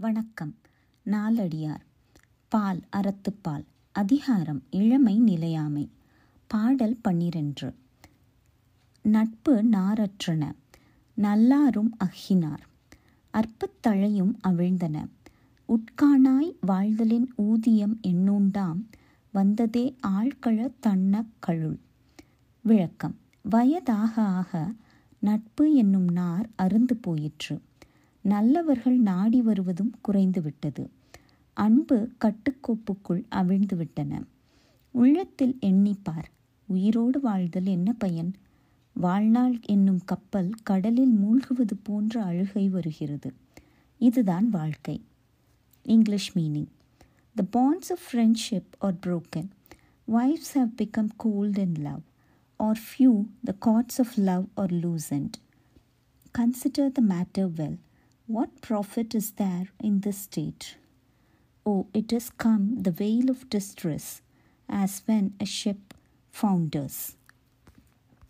வணக்கம். நாலடியார். பால் அறத்துப்பால் அதிகாரம் இளமை நிலையாமை. பாடல் பன்னிரென்று. நட்பு நாரற்றன நல்லாரும் அஹினார் அற்பத்தழையும் அவிழ்ந்தன. உட்காணாய் வாழ்தலின் ஊதியம் எண்ணூண்டாம் வந்ததே ஆழ்கழ தன்ன கழுள். விளக்கம். வயதாக ஆக நட்பு என்னும் நார் அருந்து போயிற்று. நல்லவர்கள் நாடி வருவதும் குறைந்துவிட்டது. அன்பு கட்டுக்கோப்புக்குள் அவிழ்ந்துவிட்டன. உள்ளத்தில் எண்ணிப்பார். உயிரோடு வாழ்தல் என்ன பயன்? வாழ்நாள் என்னும் கப்பல் கடலில் மூழ்குவது போன்ற அழுகை வருகிறது. இதுதான் வாழ்க்கை. English meaning the bonds of friendship are broken wives have become cooled and love are few the cords of love are loosened. Consider the matter well What profit is there in this state? Oh, it has come the veil of distress, as when a ship founders.